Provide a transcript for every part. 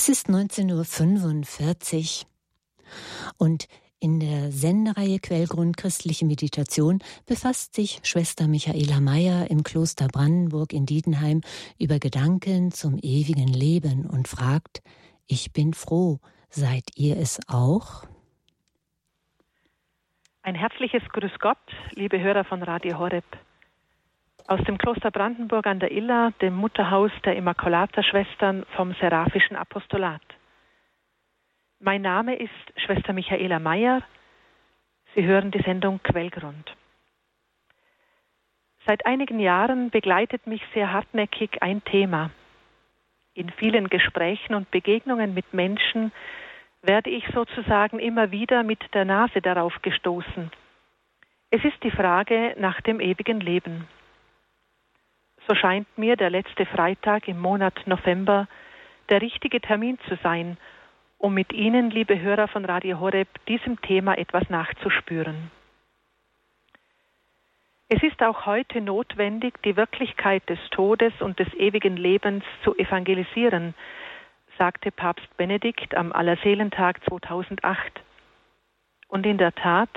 Es ist 19.45 Uhr und in der Sendereihe Quellgrund christliche Meditation befasst sich Schwester Michaela Meyer im Kloster Brandenburg in Diedenheim über Gedanken zum ewigen Leben und fragt, ich bin froh, seid ihr es auch? Ein herzliches Grüß Gott, liebe Hörer von Radio Horeb. Aus dem Kloster Brandenburg an der Iller, dem Mutterhaus der Immaculata-Schwestern vom Seraphischen Apostolat. Mein Name ist Schwester Michaela Meyer. Sie hören die Sendung Quellgrund. Seit einigen Jahren begleitet mich sehr hartnäckig ein Thema. In vielen Gesprächen und Begegnungen mit Menschen werde ich sozusagen immer wieder mit der Nase darauf gestoßen. Es ist die Frage nach dem ewigen Leben. So scheint mir der letzte Freitag im Monat November der richtige Termin zu sein, um mit Ihnen, liebe Hörer von Radio Horeb, diesem Thema etwas nachzuspüren. Es ist auch heute notwendig, die Wirklichkeit des Todes und des ewigen Lebens zu evangelisieren, sagte Papst Benedikt am Allerseelentag 2008. Und in der Tat,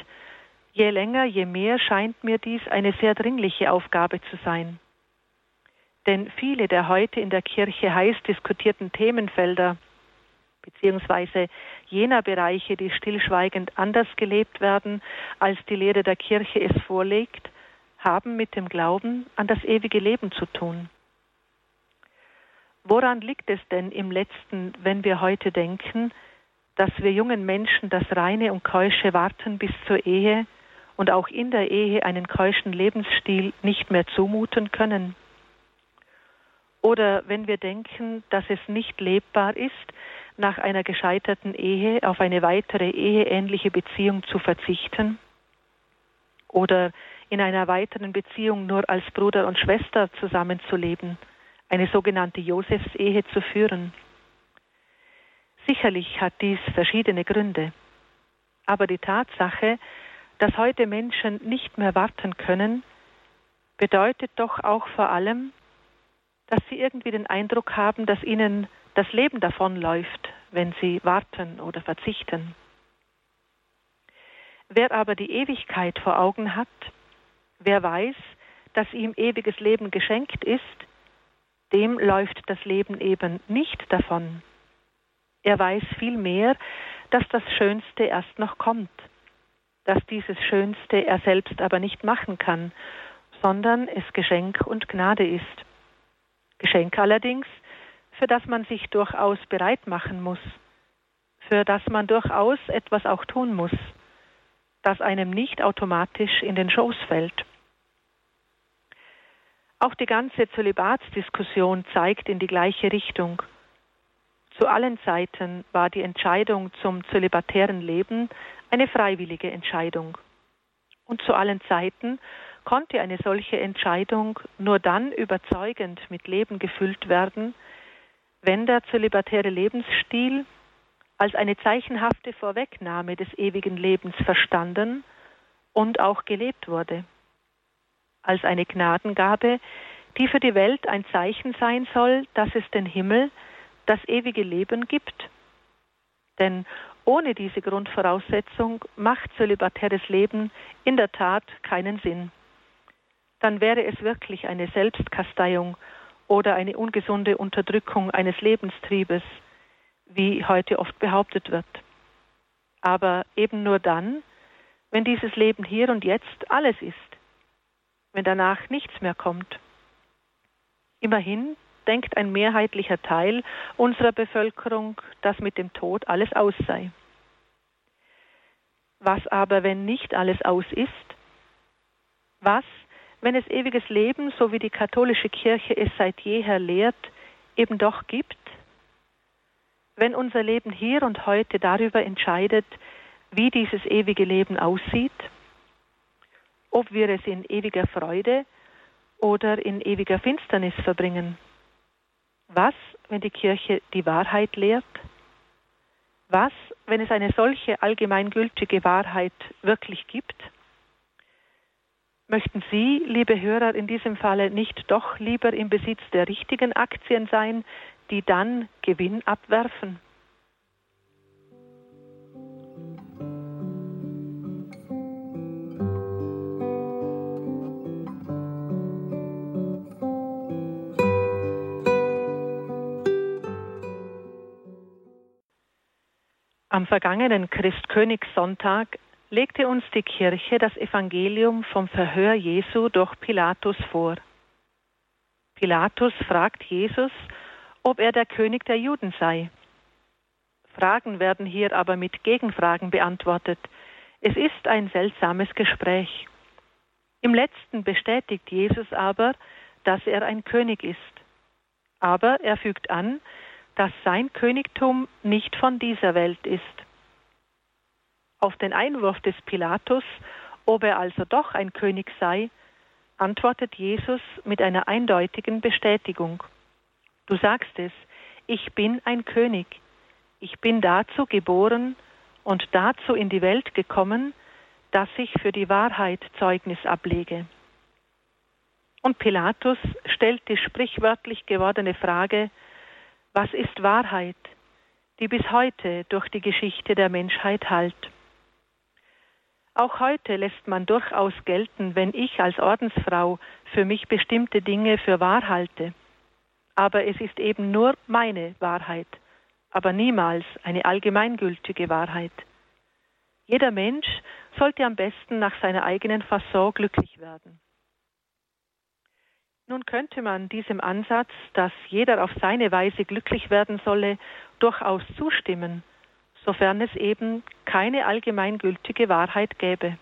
je länger, je mehr scheint mir dies eine sehr dringliche Aufgabe zu sein. Denn viele der heute in der Kirche heiß diskutierten Themenfelder beziehungsweise jener Bereiche, die stillschweigend anders gelebt werden, als die Lehre der Kirche es vorlegt, haben mit dem Glauben an das ewige Leben zu tun. Woran liegt es denn im letzten, wenn wir heute denken, dass wir jungen Menschen das reine und keusche Warten bis zur Ehe und auch in der Ehe einen keuschen Lebensstil nicht mehr zumuten können? Oder wenn wir denken, dass es nicht lebbar ist, nach einer gescheiterten Ehe auf eine weitere eheähnliche Beziehung zu verzichten oder in einer weiteren Beziehung nur als Bruder und Schwester zusammenzuleben, eine sogenannte Josefsehe zu führen. Sicherlich hat dies verschiedene Gründe, aber die Tatsache, dass heute Menschen nicht mehr warten können, bedeutet doch auch vor allem, dass sie irgendwie den Eindruck haben, dass ihnen das Leben davonläuft, wenn sie warten oder verzichten. Wer aber die Ewigkeit vor Augen hat, wer weiß, dass ihm ewiges Leben geschenkt ist, dem läuft das Leben eben nicht davon. Er weiß vielmehr, dass das Schönste erst noch kommt, dass dieses Schönste er selbst aber nicht machen kann, sondern es Geschenk und Gnade ist. Geschenk allerdings, für das man sich durchaus bereit machen muss, für das man durchaus etwas auch tun muss, das einem nicht automatisch in den Schoß fällt. Auch die ganze Zölibatsdiskussion zeigt in die gleiche Richtung. Zu allen Zeiten war die Entscheidung zum zölibatären Leben eine freiwillige Entscheidung. Und zu allen Zeiten konnte eine solche Entscheidung nur dann überzeugend mit Leben gefüllt werden, wenn der zölibatäre Lebensstil als eine zeichenhafte Vorwegnahme des ewigen Lebens verstanden und auch gelebt wurde, als eine Gnadengabe, die für die Welt ein Zeichen sein soll, dass es den Himmel, das ewige Leben gibt. Denn ohne diese Grundvoraussetzung macht zölibatäres Leben in der Tat keinen Sinn. Dann wäre es wirklich eine Selbstkasteiung oder eine ungesunde Unterdrückung eines Lebenstriebes, wie heute oft behauptet wird. Aber eben nur dann, wenn dieses Leben hier und jetzt alles ist, wenn danach nichts mehr kommt. Immerhin denkt ein mehrheitlicher Teil unserer Bevölkerung, dass mit dem Tod alles aus sei. Was aber, wenn nicht alles aus ist? Was, wenn es ewiges Leben, so wie die katholische Kirche es seit jeher lehrt, eben doch gibt? Wenn unser Leben hier und heute darüber entscheidet, wie dieses ewige Leben aussieht, ob wir es in ewiger Freude oder in ewiger Finsternis verbringen? Was, wenn die Kirche die Wahrheit lehrt? Was, wenn es eine solche allgemeingültige Wahrheit wirklich gibt? Möchten Sie, liebe Hörer, in diesem Falle nicht doch lieber im Besitz der richtigen Aktien sein, die dann Gewinn abwerfen? Am vergangenen Christkönigssonntag legte uns die Kirche das Evangelium vom Verhör Jesu durch Pilatus vor. Pilatus fragt Jesus, ob er der König der Juden sei. Fragen werden hier aber mit Gegenfragen beantwortet. Es ist ein seltsames Gespräch. Im letzten bestätigt Jesus aber, dass er ein König ist. Aber er fügt an, dass sein Königtum nicht von dieser Welt ist. Auf den Einwurf des Pilatus, ob er also doch ein König sei, antwortet Jesus mit einer eindeutigen Bestätigung. Du sagst es, ich bin ein König. Ich bin dazu geboren und dazu in die Welt gekommen, dass ich für die Wahrheit Zeugnis ablege. Und Pilatus stellt die sprichwörtlich gewordene Frage, was ist Wahrheit, die bis heute durch die Geschichte der Menschheit hallt? Auch heute lässt man durchaus gelten, wenn ich als Ordensfrau für mich bestimmte Dinge für wahr halte. Aber es ist eben nur meine Wahrheit, aber niemals eine allgemeingültige Wahrheit. Jeder Mensch sollte am besten nach seiner eigenen Fasson glücklich werden. Nun könnte man diesem Ansatz, dass jeder auf seine Weise glücklich werden solle, durchaus zustimmen, sofern es eben keine allgemeingültige Wahrheit gäbe.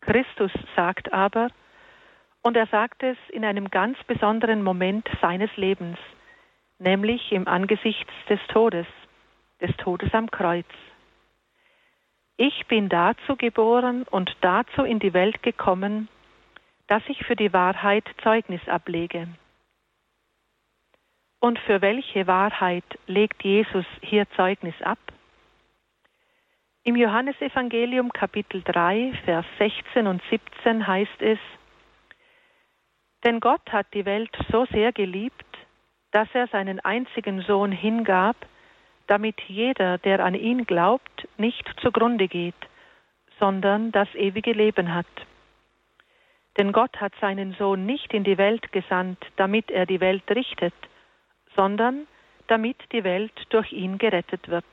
Christus sagt aber, und er sagt es in einem ganz besonderen Moment seines Lebens, nämlich im Angesichts des Todes, des Todes am Kreuz. Ich bin dazu geboren und dazu in die Welt gekommen, dass ich für die Wahrheit Zeugnis ablege. Und für welche Wahrheit legt Jesus hier Zeugnis ab? Im Johannesevangelium Kapitel 3, Vers 16 und 17 heißt es, Denn Gott hat die Welt so sehr geliebt, dass er seinen einzigen Sohn hingab, damit jeder, der an ihn glaubt, nicht zugrunde geht, sondern das ewige Leben hat. Denn Gott hat seinen Sohn nicht in die Welt gesandt, damit er die Welt richtet, sondern damit die Welt durch ihn gerettet wird.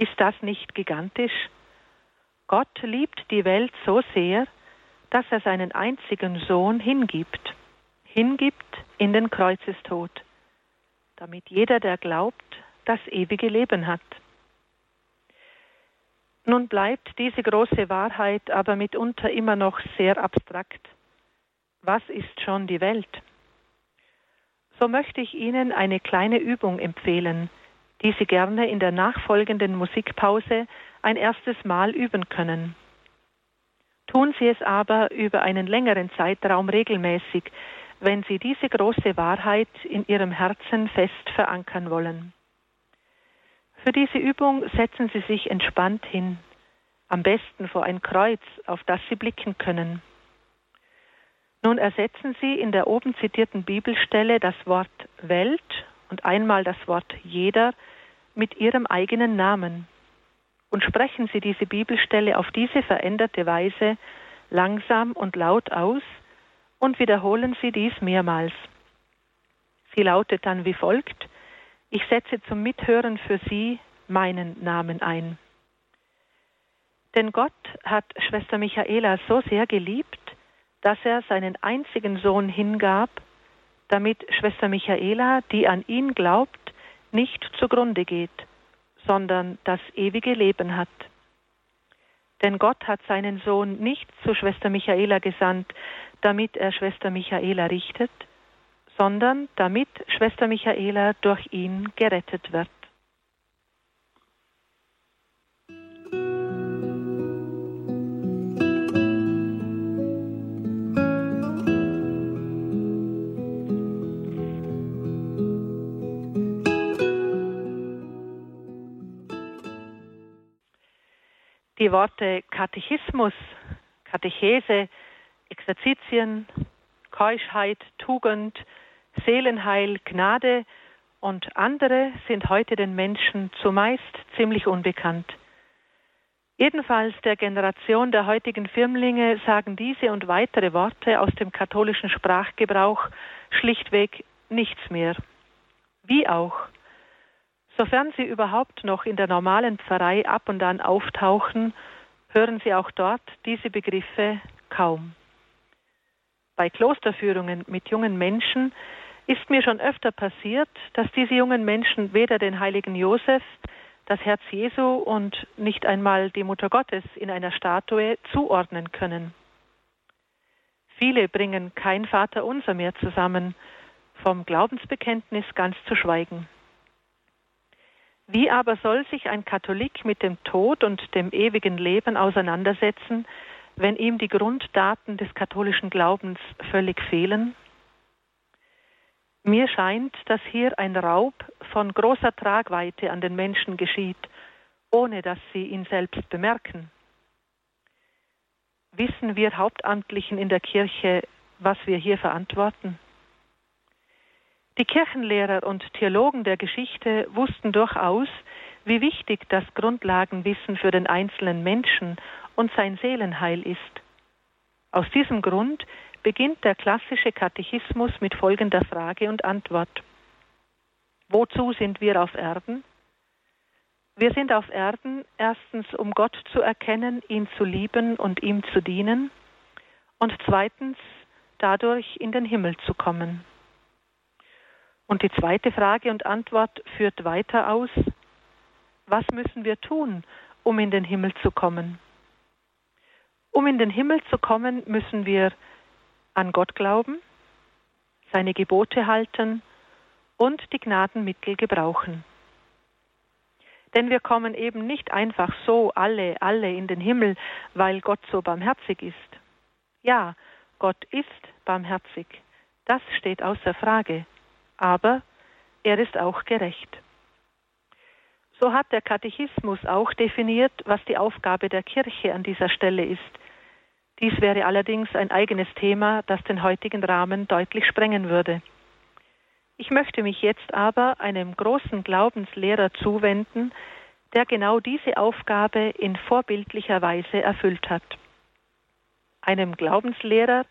Ist das nicht gigantisch? Gott liebt die Welt so sehr, dass er seinen einzigen Sohn hingibt, hingibt in den Kreuzestod, damit jeder, der glaubt, das ewige Leben hat. Nun bleibt diese große Wahrheit aber mitunter immer noch sehr abstrakt. Was ist schon die Welt? So möchte ich Ihnen eine kleine Übung empfehlen, die Sie gerne in der nachfolgenden Musikpause ein erstes Mal üben können. Tun Sie es aber über einen längeren Zeitraum regelmäßig, wenn Sie diese große Wahrheit in Ihrem Herzen fest verankern wollen. Für diese Übung setzen Sie sich entspannt hin, am besten vor ein Kreuz, auf das Sie blicken können. Nun ersetzen Sie in der oben zitierten Bibelstelle das Wort Welt und einmal das Wort jeder mit Ihrem eigenen Namen und sprechen Sie diese Bibelstelle auf diese veränderte Weise langsam und laut aus und wiederholen Sie dies mehrmals. Sie lautet dann wie folgt, ich setze zum Mithören für Sie meinen Namen ein. Denn Gott hat Schwester Michaela so sehr geliebt, dass er seinen einzigen Sohn hingab, damit Schwester Michaela, die an ihn glaubt, nicht zugrunde geht, sondern das ewige Leben hat. Denn Gott hat seinen Sohn nicht zu Schwester Michaela gesandt, damit er Schwester Michaela richtet, sondern damit Schwester Michaela durch ihn gerettet wird. Die Worte Katechismus, Katechese, Exerzitien, Keuschheit, Tugend, Seelenheil, Gnade und andere sind heute den Menschen zumeist ziemlich unbekannt. Jedenfalls der Generation der heutigen Firmlinge sagen diese und weitere Worte aus dem katholischen Sprachgebrauch schlichtweg nichts mehr. Wie auch, sofern sie überhaupt noch in der normalen Pfarrei ab und an auftauchen, hören sie auch dort diese Begriffe kaum. Bei Klosterführungen mit jungen Menschen ist mir schon öfter passiert, dass diese jungen Menschen weder den heiligen Josef, das Herz Jesu und nicht einmal die Mutter Gottes in einer Statue zuordnen können. Viele bringen kein Vater unser mehr zusammen, vom Glaubensbekenntnis ganz zu schweigen. Wie aber soll sich ein Katholik mit dem Tod und dem ewigen Leben auseinandersetzen, wenn ihm die Grunddaten des katholischen Glaubens völlig fehlen? Mir scheint, dass hier ein Raub von großer Tragweite an den Menschen geschieht, ohne dass sie ihn selbst bemerken. Wissen wir Hauptamtlichen in der Kirche, was wir hier verantworten? Die Kirchenlehrer und Theologen der Geschichte wussten durchaus, wie wichtig das Grundlagenwissen für den einzelnen Menschen und sein Seelenheil ist. Aus diesem Grund beginnt der klassische Katechismus mit folgender Frage und Antwort. Wozu sind wir auf Erden? Wir sind auf Erden erstens, um Gott zu erkennen, ihn zu lieben und ihm zu dienen und zweitens, dadurch in den Himmel zu kommen. Und die zweite Frage und Antwort führt weiter aus, was müssen wir tun, um in den Himmel zu kommen? Um in den Himmel zu kommen, müssen wir an Gott glauben, seine Gebote halten und die Gnadenmittel gebrauchen. Denn wir kommen eben nicht einfach so alle, alle in den Himmel, weil Gott so barmherzig ist. Ja, Gott ist barmherzig, das steht außer Frage, aber er ist auch gerecht. So hat der Katechismus auch definiert, was die Aufgabe der Kirche an dieser Stelle ist, dies wäre allerdings ein eigenes Thema, das den heutigen Rahmen deutlich sprengen würde. Ich möchte mich jetzt aber einem großen Glaubenslehrer zuwenden, der genau diese Aufgabe in vorbildlicher Weise erfüllt hat. Einem Glaubenslehrer,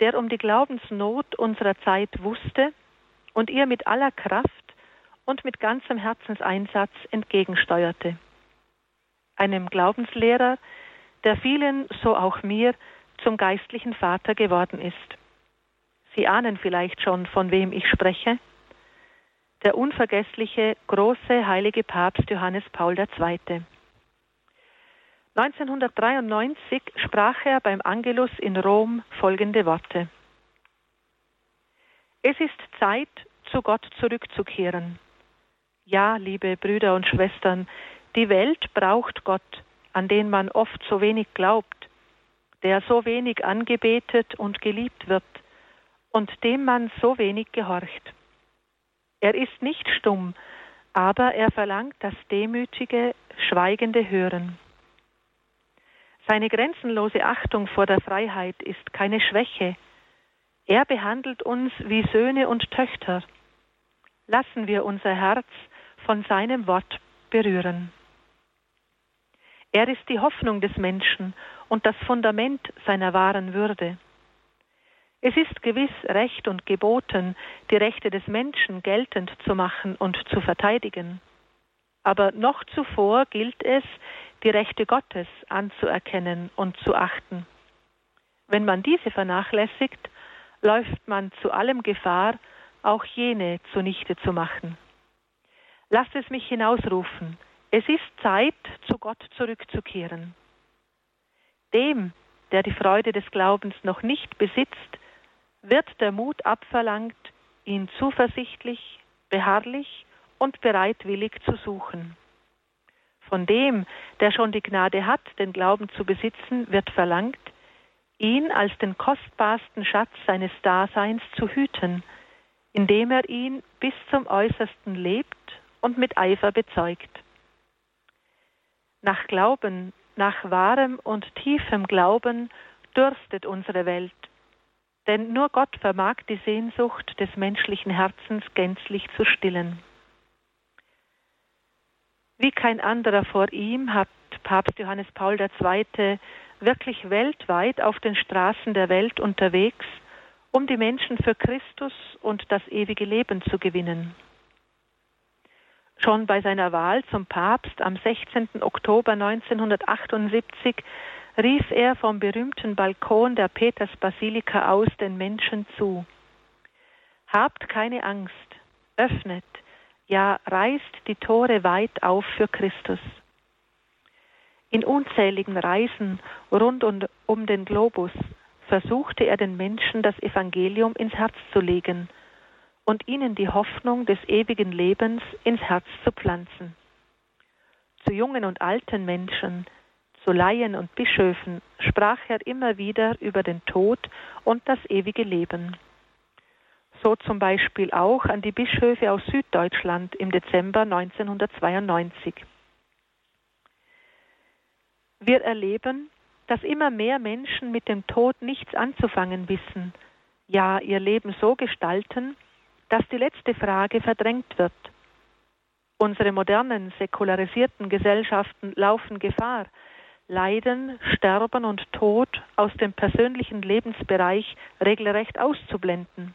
der um die Glaubensnot unserer Zeit wusste und ihr mit aller Kraft und mit ganzem Herzenseinsatz entgegensteuerte. Einem Glaubenslehrer, der vielen, so auch mir, zum geistlichen Vater geworden ist. Sie ahnen vielleicht schon, von wem ich spreche. Der unvergessliche, große, heilige Papst Johannes Paul II. 1993 sprach er beim Angelus in Rom folgende Worte. Es ist Zeit, zu Gott zurückzukehren. Ja, liebe Brüder und Schwestern, die Welt braucht Gott, an den man oft so wenig glaubt, der so wenig angebetet und geliebt wird und dem man so wenig gehorcht. Er ist nicht stumm, aber er verlangt das demütige, schweigende Hören. Seine grenzenlose Achtung vor der Freiheit ist keine Schwäche. Er behandelt uns wie Söhne und Töchter. Lassen wir unser Herz von seinem Wort berühren. Er ist die Hoffnung des Menschen und das Fundament seiner wahren Würde. Es ist gewiss Recht und geboten, die Rechte des Menschen geltend zu machen und zu verteidigen. Aber noch zuvor gilt es, die Rechte Gottes anzuerkennen und zu achten. Wenn man diese vernachlässigt, läuft man zu allem Gefahr, auch jene zunichte zu machen. Lasst es mich hinausrufen, es ist Zeit, zu Gott zurückzukehren. Dem, der die Freude des Glaubens noch nicht besitzt, wird der Mut abverlangt, ihn zuversichtlich, beharrlich und bereitwillig zu suchen. Von dem, der schon die Gnade hat, den Glauben zu besitzen, wird verlangt, ihn als den kostbarsten Schatz seines Daseins zu hüten, indem er ihn bis zum äußersten lebt und mit Eifer bezeugt. Nach Glauben, nach wahrem und tiefem Glauben dürstet unsere Welt. Denn nur Gott vermag die Sehnsucht des menschlichen Herzens gänzlich zu stillen. Wie kein anderer vor ihm hat Papst Johannes Paul II. Wirklich weltweit auf den Straßen der Welt unterwegs, um die Menschen für Christus und das ewige Leben zu gewinnen. Schon bei seiner Wahl zum Papst am 16. Oktober 1978 rief er vom berühmten Balkon der Petersbasilika aus den Menschen zu. Habt keine Angst, öffnet, ja reißt die Tore weit auf für Christus. In unzähligen Reisen rund um den Globus versuchte er den Menschen das Evangelium ins Herz zu legen und ihnen die Hoffnung des ewigen Lebens ins Herz zu pflanzen. Zu jungen und alten Menschen, zu Laien und Bischöfen sprach er immer wieder über den Tod und das ewige Leben. So zum Beispiel auch an die Bischöfe aus Süddeutschland im Dezember 1992. Wir erleben, dass immer mehr Menschen mit dem Tod nichts anzufangen wissen, ja ihr Leben so gestalten, dass die letzte Frage verdrängt wird. Unsere modernen, säkularisierten Gesellschaften laufen Gefahr, Leiden, Sterben und Tod aus dem persönlichen Lebensbereich regelrecht auszublenden.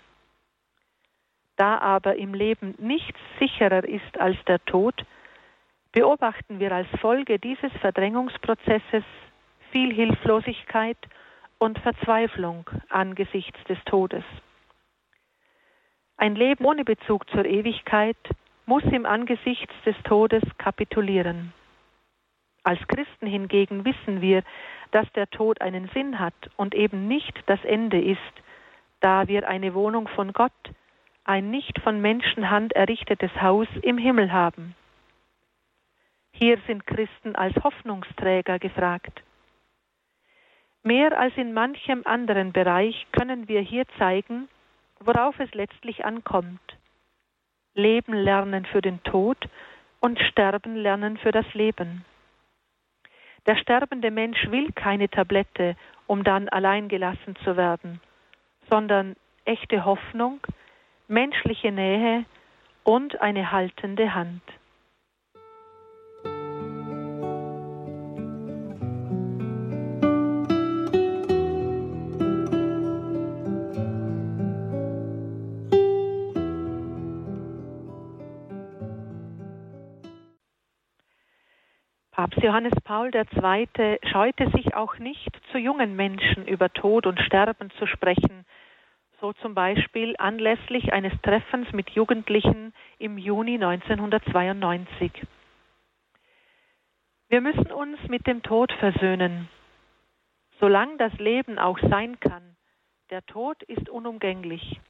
Da aber im Leben nichts sicherer ist als der Tod, beobachten wir als Folge dieses Verdrängungsprozesses viel Hilflosigkeit und Verzweiflung angesichts des Todes. Ein Leben ohne Bezug zur Ewigkeit muss im Angesichts des Todes kapitulieren. Als Christen hingegen wissen wir, dass der Tod einen Sinn hat und eben nicht das Ende ist, da wir eine Wohnung von Gott, ein nicht von Menschenhand errichtetes Haus im Himmel haben. Hier sind Christen als Hoffnungsträger gefragt. Mehr als in manchem anderen Bereich können wir hier zeigen, worauf es letztlich ankommt. Leben lernen für den Tod und sterben lernen für das Leben. Der sterbende Mensch will keine Tablette, um dann allein gelassen zu werden, sondern echte Hoffnung, menschliche Nähe und eine haltende Hand. Papst Johannes Paul II. scheute sich auch nicht, zu jungen Menschen über Tod und Sterben zu sprechen, so zum Beispiel anlässlich eines Treffens mit Jugendlichen im Juni 1992. Wir müssen uns mit dem Tod versöhnen. Solange das Leben auch sein kann, der Tod ist unumgänglich,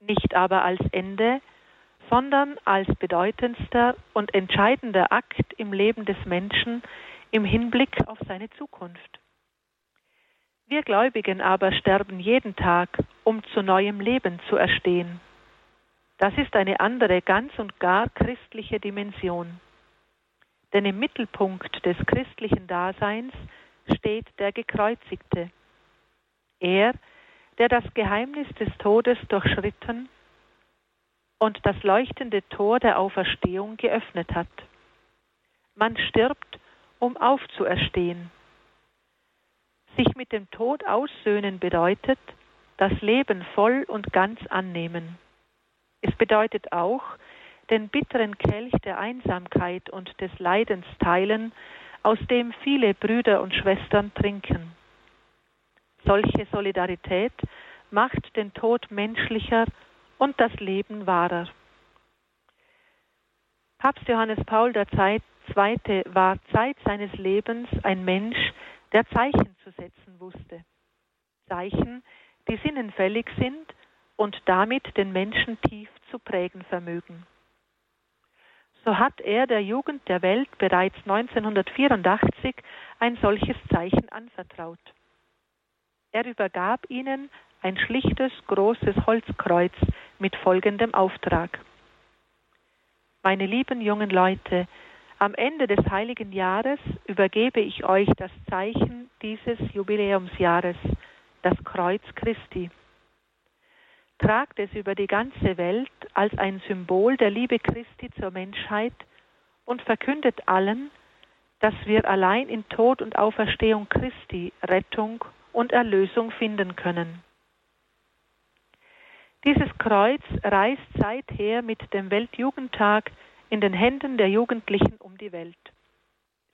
nicht aber als Ende, sondern als bedeutendster und entscheidender Akt im Leben des Menschen im Hinblick auf seine Zukunft. Wir Gläubigen aber sterben jeden Tag, um zu neuem Leben zu erstehen. Das ist eine andere, ganz und gar christliche Dimension. Denn im Mittelpunkt des christlichen Daseins steht der Gekreuzigte. Er, der das Geheimnis des Todes durchschritten und das leuchtende Tor der Auferstehung geöffnet hat. Man stirbt, um aufzuerstehen. Sich mit dem Tod aussöhnen bedeutet, das Leben voll und ganz annehmen. Es bedeutet auch, den bitteren Kelch der Einsamkeit und des Leidens teilen, aus dem viele Brüder und Schwestern trinken. Solche Solidarität macht den Tod menschlicher und das Leben wahrer. Papst Johannes Paul II. war Zeit seines Lebens ein Mensch, der Zeichen zu setzen wusste. Zeichen, die sinnenfällig sind und damit den Menschen tief zu prägen vermögen. So hat er der Jugend der Welt bereits 1984 ein solches Zeichen anvertraut. Er übergab ihnen ein schlichtes, großes Holzkreuz mit folgendem Auftrag. Meine lieben jungen Leute, am Ende des heiligen Jahres übergebe ich euch das Zeichen dieses Jubiläumsjahres, das Kreuz Christi. tragt es über die ganze Welt als ein Symbol der Liebe Christi zur Menschheit und verkündet allen, dass wir allein in Tod und Auferstehung Christi Rettung und Erlösung finden können. Dieses Kreuz reist seither mit dem Weltjugendtag in den Händen der Jugendlichen um die Welt.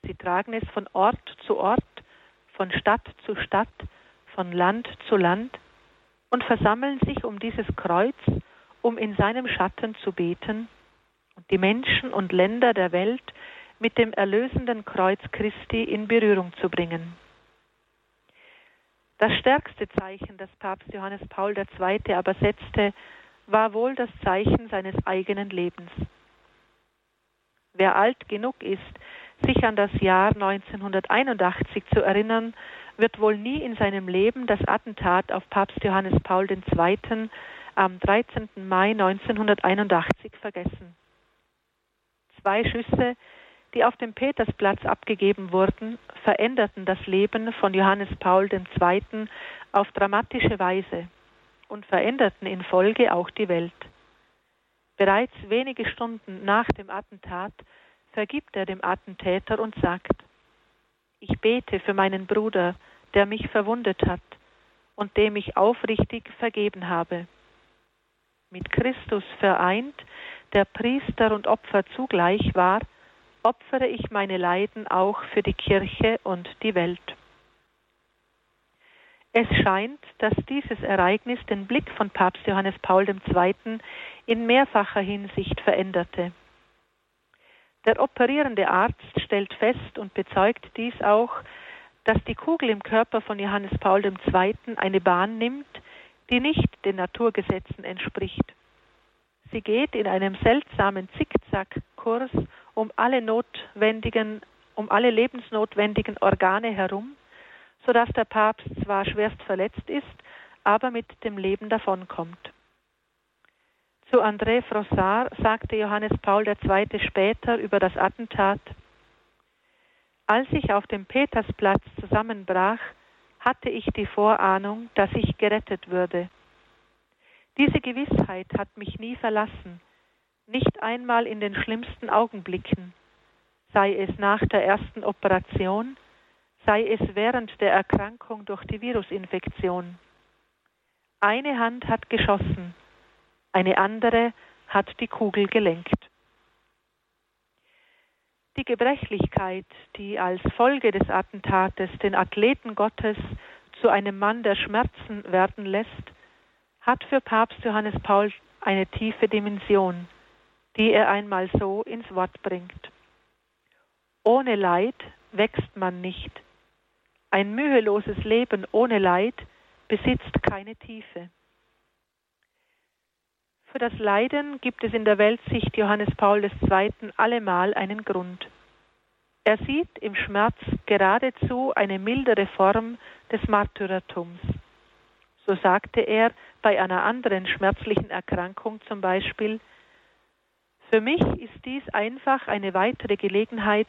Sie tragen es von Ort zu Ort, von Stadt zu Stadt, von Land zu Land und versammeln sich um dieses Kreuz, um in seinem Schatten zu beten und die Menschen und Länder der Welt mit dem erlösenden Kreuz Christi in Berührung zu bringen. Das stärkste Zeichen, das Papst Johannes Paul II. aber setzte, war wohl das Zeichen seines eigenen Lebens. Wer alt genug ist, sich an das Jahr 1981 zu erinnern, wird wohl nie in seinem Leben das Attentat auf Papst Johannes Paul II. am 13. Mai 1981 vergessen. Zwei Schüsse, die auf dem Petersplatz abgegeben wurden, veränderten das Leben von Johannes Paul II. auf dramatische Weise und veränderten in Folge auch die Welt. Bereits wenige Stunden nach dem Attentat vergibt er dem Attentäter und sagt, ich bete für meinen Bruder, der mich verwundet hat und dem ich aufrichtig vergeben habe. Mit Christus vereint, der Priester und Opfer zugleich war, opfere ich meine Leiden auch für die Kirche und die Welt. Es scheint, dass dieses Ereignis den Blick von Papst Johannes Paul II. in mehrfacher Hinsicht veränderte. Der operierende Arzt stellt fest und bezeugt dies auch, dass die Kugel im Körper von Johannes Paul II. eine Bahn nimmt, die nicht den Naturgesetzen entspricht. Sie geht in einem seltsamen Zickzackkurs um alle notwendigen, um alle lebensnotwendigen Organe herum, so dass der Papst zwar schwerst verletzt ist, aber mit dem Leben davonkommt. Zu André Frossard sagte Johannes Paul II. später über das Attentat, als ich auf dem Petersplatz zusammenbrach, hatte ich die Vorahnung, dass ich gerettet würde. Diese Gewissheit hat mich nie verlassen, nicht einmal in den schlimmsten Augenblicken, sei es nach der ersten Operation, sei es während der Erkrankung durch die Virusinfektion. Eine Hand hat geschossen, eine andere hat die Kugel gelenkt. Die Gebrechlichkeit, die als Folge des Attentates den Athleten Gottes zu einem Mann der Schmerzen werden lässt, hat für Papst Johannes Paul eine tiefe Dimension, die er einmal so ins Wort bringt. Ohne Leid wächst man nicht. Ein müheloses Leben ohne Leid besitzt keine Tiefe. Für das Leiden gibt es in der Weltsicht Johannes Paul II. allemal einen Grund. Er sieht im Schmerz geradezu eine mildere Form des Martyrertums. So sagte er bei einer anderen schmerzlichen Erkrankung zum Beispiel, für mich ist dies einfach eine weitere Gelegenheit,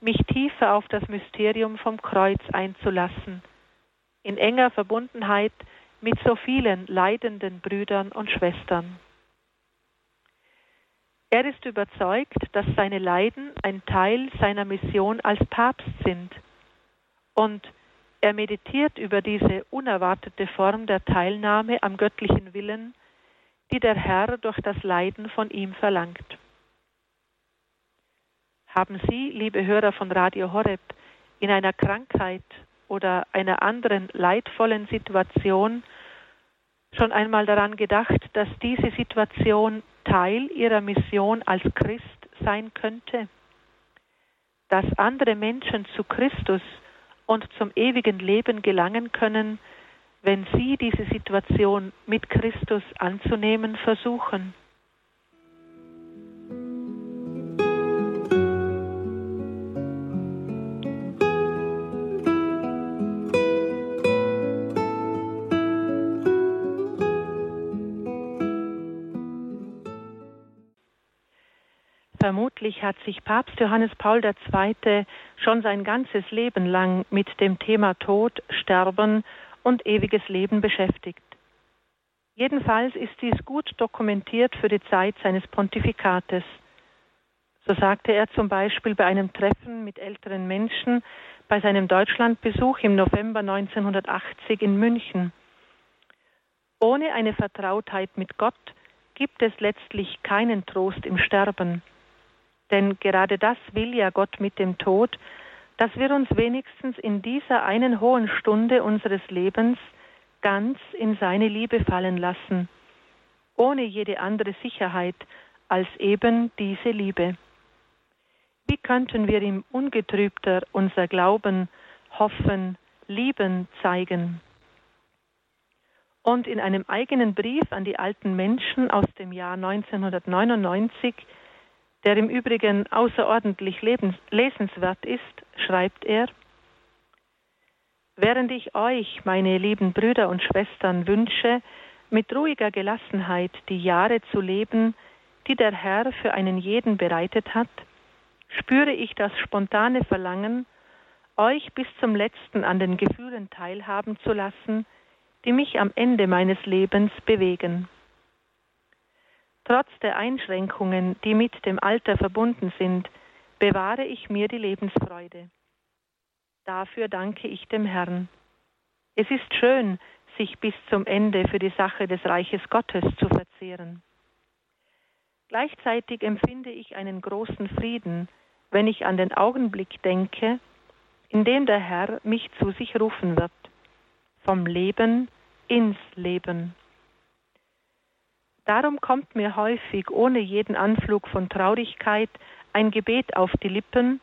mich tiefer auf das Mysterium vom Kreuz einzulassen, in enger Verbundenheit mit so vielen leidenden Brüdern und Schwestern. Er ist überzeugt, dass seine Leiden ein Teil seiner Mission als Papst sind und er meditiert über diese unerwartete Form der Teilnahme am göttlichen Willen, die der Herr durch das Leiden von ihm verlangt. Haben Sie, liebe Hörer von Radio Horeb, in einer Krankheit oder einer anderen leidvollen Situation schon einmal daran gedacht, dass diese Situation Teil ihrer Mission als Christ sein könnte, dass andere Menschen zu Christus und zum ewigen Leben gelangen können, wenn sie diese Situation mit Christus anzunehmen versuchen. Vermutlich hat sich Papst Johannes Paul II. schon sein ganzes Leben lang mit dem Thema Tod, Sterben und ewiges Leben beschäftigt. Jedenfalls ist dies gut dokumentiert für die Zeit seines Pontifikates. So sagte er zum Beispiel bei einem Treffen mit älteren Menschen bei seinem Deutschlandbesuch im November 1980 in München. Ohne eine Vertrautheit mit Gott gibt es letztlich keinen Trost im Sterben. Denn gerade das will ja Gott mit dem Tod, dass wir uns wenigstens in dieser einen hohen Stunde unseres Lebens ganz in seine Liebe fallen lassen, ohne jede andere Sicherheit als eben diese Liebe. Wie könnten wir ihm ungetrübter unser Glauben, Hoffen, Lieben zeigen? Und in einem eigenen Brief an die alten Menschen aus dem Jahr 1999, der im Übrigen außerordentlich lesenswert ist, schreibt er, Während ich euch, meine lieben Brüder und Schwestern, wünsche, mit ruhiger Gelassenheit die Jahre zu leben, die der Herr für einen jeden bereitet hat, spüre ich das spontane Verlangen, euch bis zum letzten an den Gefühlen teilhaben zu lassen, die mich am Ende meines Lebens bewegen. Trotz der Einschränkungen, die mit dem Alter verbunden sind, bewahre ich mir die Lebensfreude. Dafür danke ich dem Herrn. Es ist schön, sich bis zum Ende für die Sache des Reiches Gottes zu verzehren. Gleichzeitig empfinde ich einen großen Frieden, wenn ich an den Augenblick denke, in dem der Herr mich zu sich rufen wird, vom Leben ins Leben. Darum kommt mir häufig ohne jeden Anflug von Traurigkeit ein Gebet auf die Lippen,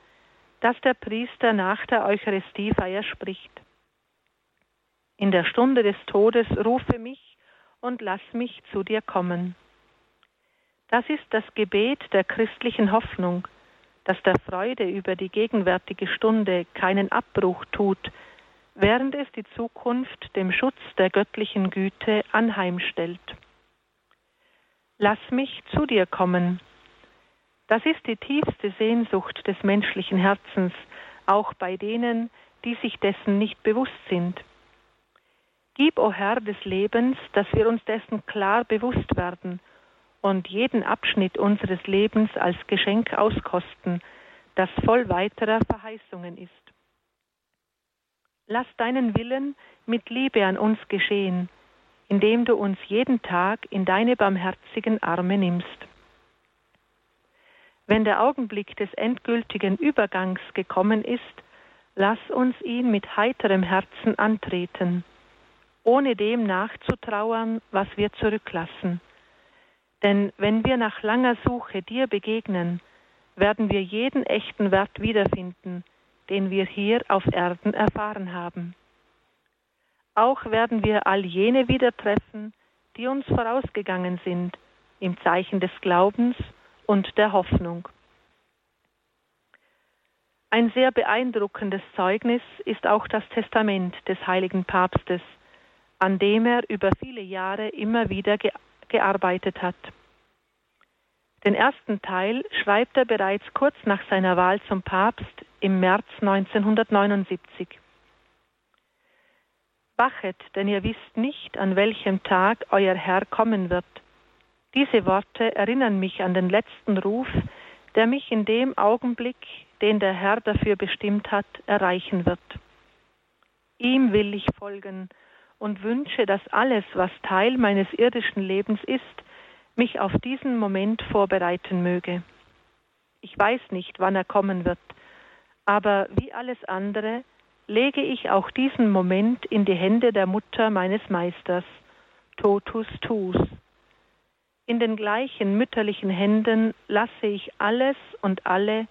das der Priester nach der Eucharistiefeier spricht. In der Stunde des Todes rufe mich und lass mich zu dir kommen. Das ist das Gebet der christlichen Hoffnung, das der Freude über die gegenwärtige Stunde keinen Abbruch tut, während es die Zukunft dem Schutz der göttlichen Güte anheimstellt. Lass mich zu dir kommen. Das ist die tiefste Sehnsucht des menschlichen Herzens, auch bei denen, die sich dessen nicht bewusst sind. Gib, o Herr des Lebens, dass wir uns dessen klar bewusst werden und jeden Abschnitt unseres Lebens als Geschenk auskosten, das voll weiterer Verheißungen ist. Lass deinen Willen mit Liebe an uns geschehen, indem du uns jeden Tag in deine barmherzigen Arme nimmst. Wenn der Augenblick des endgültigen Übergangs gekommen ist, lass uns ihn mit heiterem Herzen antreten, ohne dem nachzutrauern, was wir zurücklassen denn wenn wir nach langer Suche dir begegnen, werden wir jeden echten Wert wiederfinden, den wir hier auf Erden erfahren haben. Auch werden wir all jene wieder treffen, die uns vorausgegangen sind, im Zeichen des Glaubens und der Hoffnung. Ein sehr beeindruckendes Zeugnis ist auch das Testament des heiligen Papstes, an dem er über viele Jahre immer wieder gearbeitet hat. Den ersten Teil schreibt er bereits kurz nach seiner Wahl zum Papst im März 1979. Wachet, denn ihr wisst nicht, an welchem Tag euer Herr kommen wird. Diese Worte erinnern mich an den letzten Ruf, der mich in dem Augenblick, den der Herr dafür bestimmt hat, erreichen wird. Ihm will ich folgen und wünsche, dass alles, was Teil meines irdischen Lebens ist, mich auf diesen Moment vorbereiten möge. Ich weiß nicht, wann er kommen wird, aber wie alles andere lege ich auch diesen Moment in die Hände der Mutter meines Meisters, totus tus. In den gleichen mütterlichen Händen lasse ich alles und alle,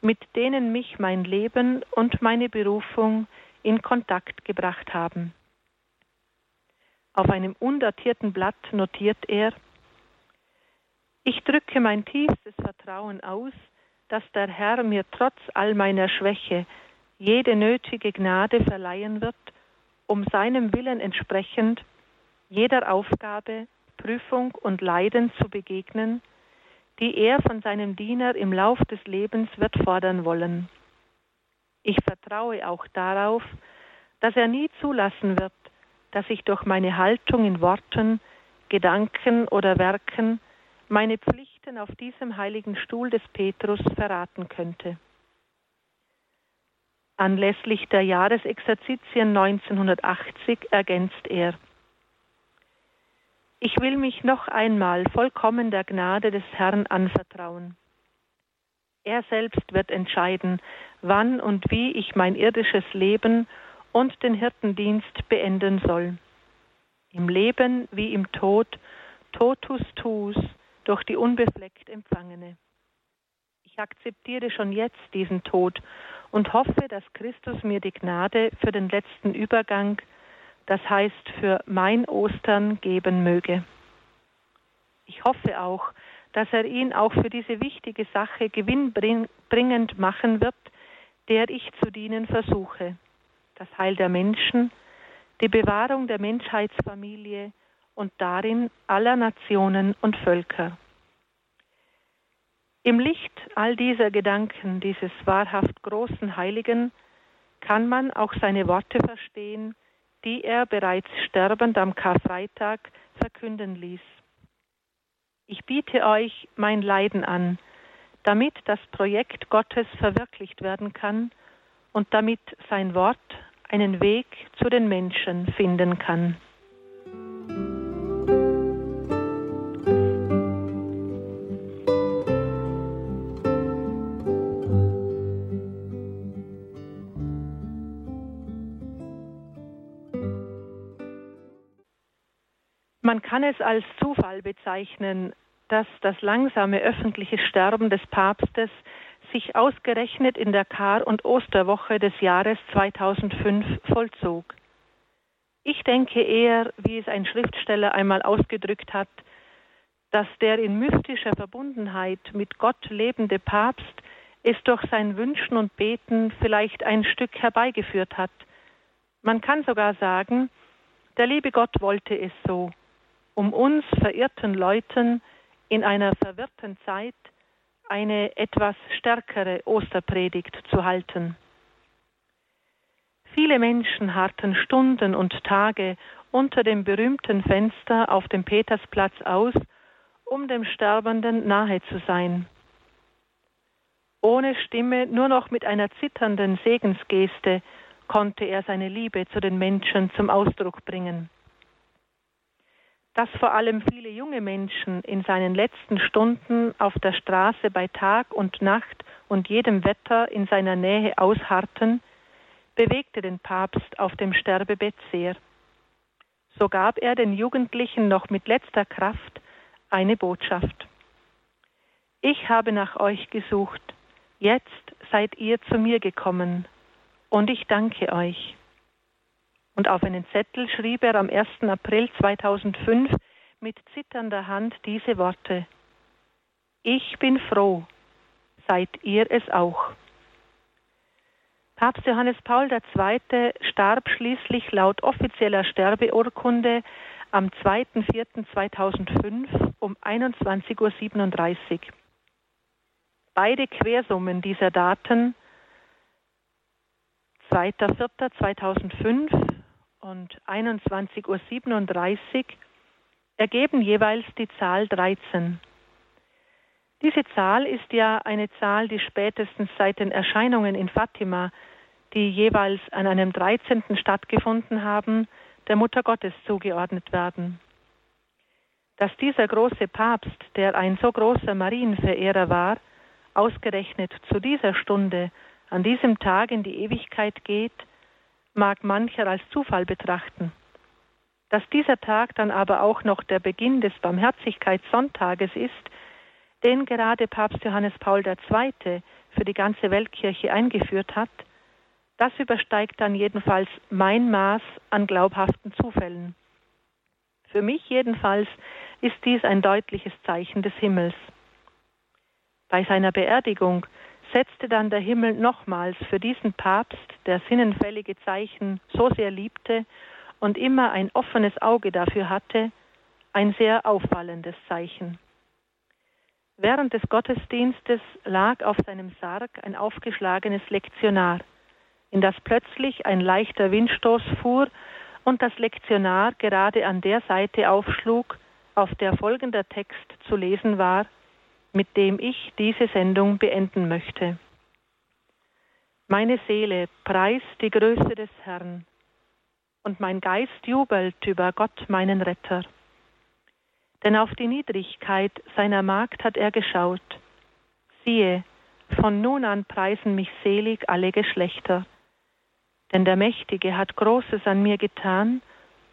mit denen mich mein Leben und meine Berufung in Kontakt gebracht haben. Auf einem undatierten Blatt notiert er, ich drücke mein tiefstes Vertrauen aus, dass der Herr mir trotz all meiner Schwäche jede nötige Gnade verleihen wird, um seinem Willen entsprechend jeder Aufgabe, Prüfung und Leiden zu begegnen, die er von seinem Diener im Lauf des Lebens wird fordern wollen. Ich vertraue auch darauf, dass er nie zulassen wird, dass ich durch meine Haltung in Worten Gedanken oder Werken meine Pflichten auf diesem heiligen Stuhl des Petrus verraten könnte. Anlässlich der Jahresexerzitien 1980 ergänzt er. Ich will mich noch einmal vollkommen der Gnade des Herrn anvertrauen. Er selbst wird entscheiden, wann und wie ich mein irdisches Leben und den Hirtendienst beenden soll. Im Leben wie im Tod, totus tuus, durch die unbefleckt Empfangene. Ich akzeptiere schon jetzt diesen Tod und hoffe, dass Christus mir die Gnade für den letzten Übergang, das heißt für mein Ostern, geben möge. Ich hoffe auch, dass er ihn auch für diese wichtige Sache gewinnbringend machen wird, der ich zu dienen versuche. Das Heil der Menschen, die Bewahrung der Menschheitsfamilie und darin aller Nationen und Völker. Im Licht all dieser Gedanken dieses wahrhaft großen Heiligen kann man auch seine Worte verstehen, die er bereits sterbend am Karfreitag verkünden ließ. Ich biete euch mein Leiden an, damit das Projekt Gottes verwirklicht werden kann und damit sein Wort einen Weg zu den Menschen finden kann. Man kann es als Zufall bezeichnen, dass das langsame öffentliche Sterben des Papstes sich ausgerechnet in der Kar- und Osterwoche des Jahres 2005 vollzog. Ich denke eher, wie es ein Schriftsteller einmal ausgedrückt hat, dass der in mystischer Verbundenheit mit Gott lebende Papst es durch sein Wünschen und Beten vielleicht ein Stück herbeigeführt hat. Man kann sogar sagen, der liebe Gott wollte es so um uns verirrten Leuten in einer verwirrten Zeit eine etwas stärkere Osterpredigt zu halten. Viele Menschen harrten Stunden und Tage unter dem berühmten Fenster auf dem Petersplatz aus, um dem Sterbenden nahe zu sein. Ohne Stimme, nur noch mit einer zitternden Segensgeste konnte er seine Liebe zu den Menschen zum Ausdruck bringen dass vor allem viele junge Menschen in seinen letzten Stunden auf der Straße bei Tag und Nacht und jedem Wetter in seiner Nähe ausharrten, bewegte den Papst auf dem Sterbebett sehr. So gab er den Jugendlichen noch mit letzter Kraft eine Botschaft. Ich habe nach euch gesucht, jetzt seid ihr zu mir gekommen, und ich danke euch. Und auf einen Zettel schrieb er am 1. April 2005 mit zitternder Hand diese Worte. Ich bin froh, seid ihr es auch. Papst Johannes Paul II. starb schließlich laut offizieller Sterbeurkunde am 2.4.2005 um 21.37 Uhr. Beide Quersummen dieser Daten 2.4.2005 und 21.37 Uhr ergeben jeweils die Zahl 13. Diese Zahl ist ja eine Zahl, die spätestens seit den Erscheinungen in Fatima, die jeweils an einem 13. stattgefunden haben, der Mutter Gottes zugeordnet werden. Dass dieser große Papst, der ein so großer Marienverehrer war, ausgerechnet zu dieser Stunde, an diesem Tag in die Ewigkeit geht, mag mancher als Zufall betrachten. Dass dieser Tag dann aber auch noch der Beginn des Barmherzigkeitssonntages ist, den gerade Papst Johannes Paul II. für die ganze Weltkirche eingeführt hat, das übersteigt dann jedenfalls mein Maß an glaubhaften Zufällen. Für mich jedenfalls ist dies ein deutliches Zeichen des Himmels. Bei seiner Beerdigung setzte dann der Himmel nochmals für diesen Papst, der sinnenfällige Zeichen so sehr liebte und immer ein offenes Auge dafür hatte, ein sehr auffallendes Zeichen. Während des Gottesdienstes lag auf seinem Sarg ein aufgeschlagenes Lektionar, in das plötzlich ein leichter Windstoß fuhr und das Lektionar gerade an der Seite aufschlug, auf der folgender Text zu lesen war, mit dem ich diese Sendung beenden möchte. Meine Seele preist die Größe des Herrn und mein Geist jubelt über Gott, meinen Retter. Denn auf die Niedrigkeit seiner Magd hat er geschaut. Siehe, von nun an preisen mich selig alle Geschlechter. Denn der Mächtige hat Großes an mir getan,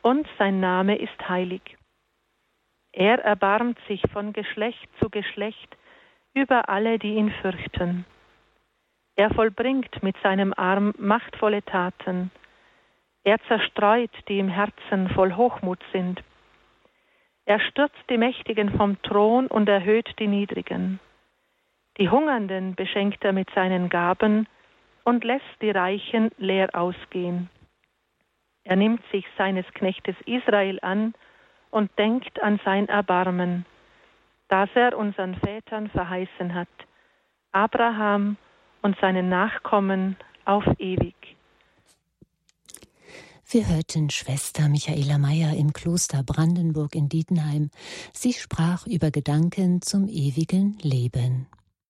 und sein Name ist heilig. Er erbarmt sich von Geschlecht zu Geschlecht über alle, die ihn fürchten. Er vollbringt mit seinem Arm machtvolle Taten. Er zerstreut, die im Herzen voll Hochmut sind. Er stürzt die Mächtigen vom Thron und erhöht die Niedrigen. Die Hungernden beschenkt er mit seinen Gaben und lässt die Reichen leer ausgehen. Er nimmt sich seines Knechtes Israel an und denkt an sein Erbarmen, das er unseren Vätern verheißen hat, Abraham und seinen Nachkommen auf ewig. Wir hörten Schwester Michaela Meyer im Kloster Brandenburg in Dietenheim. Sie sprach über Gedanken zum ewigen Leben.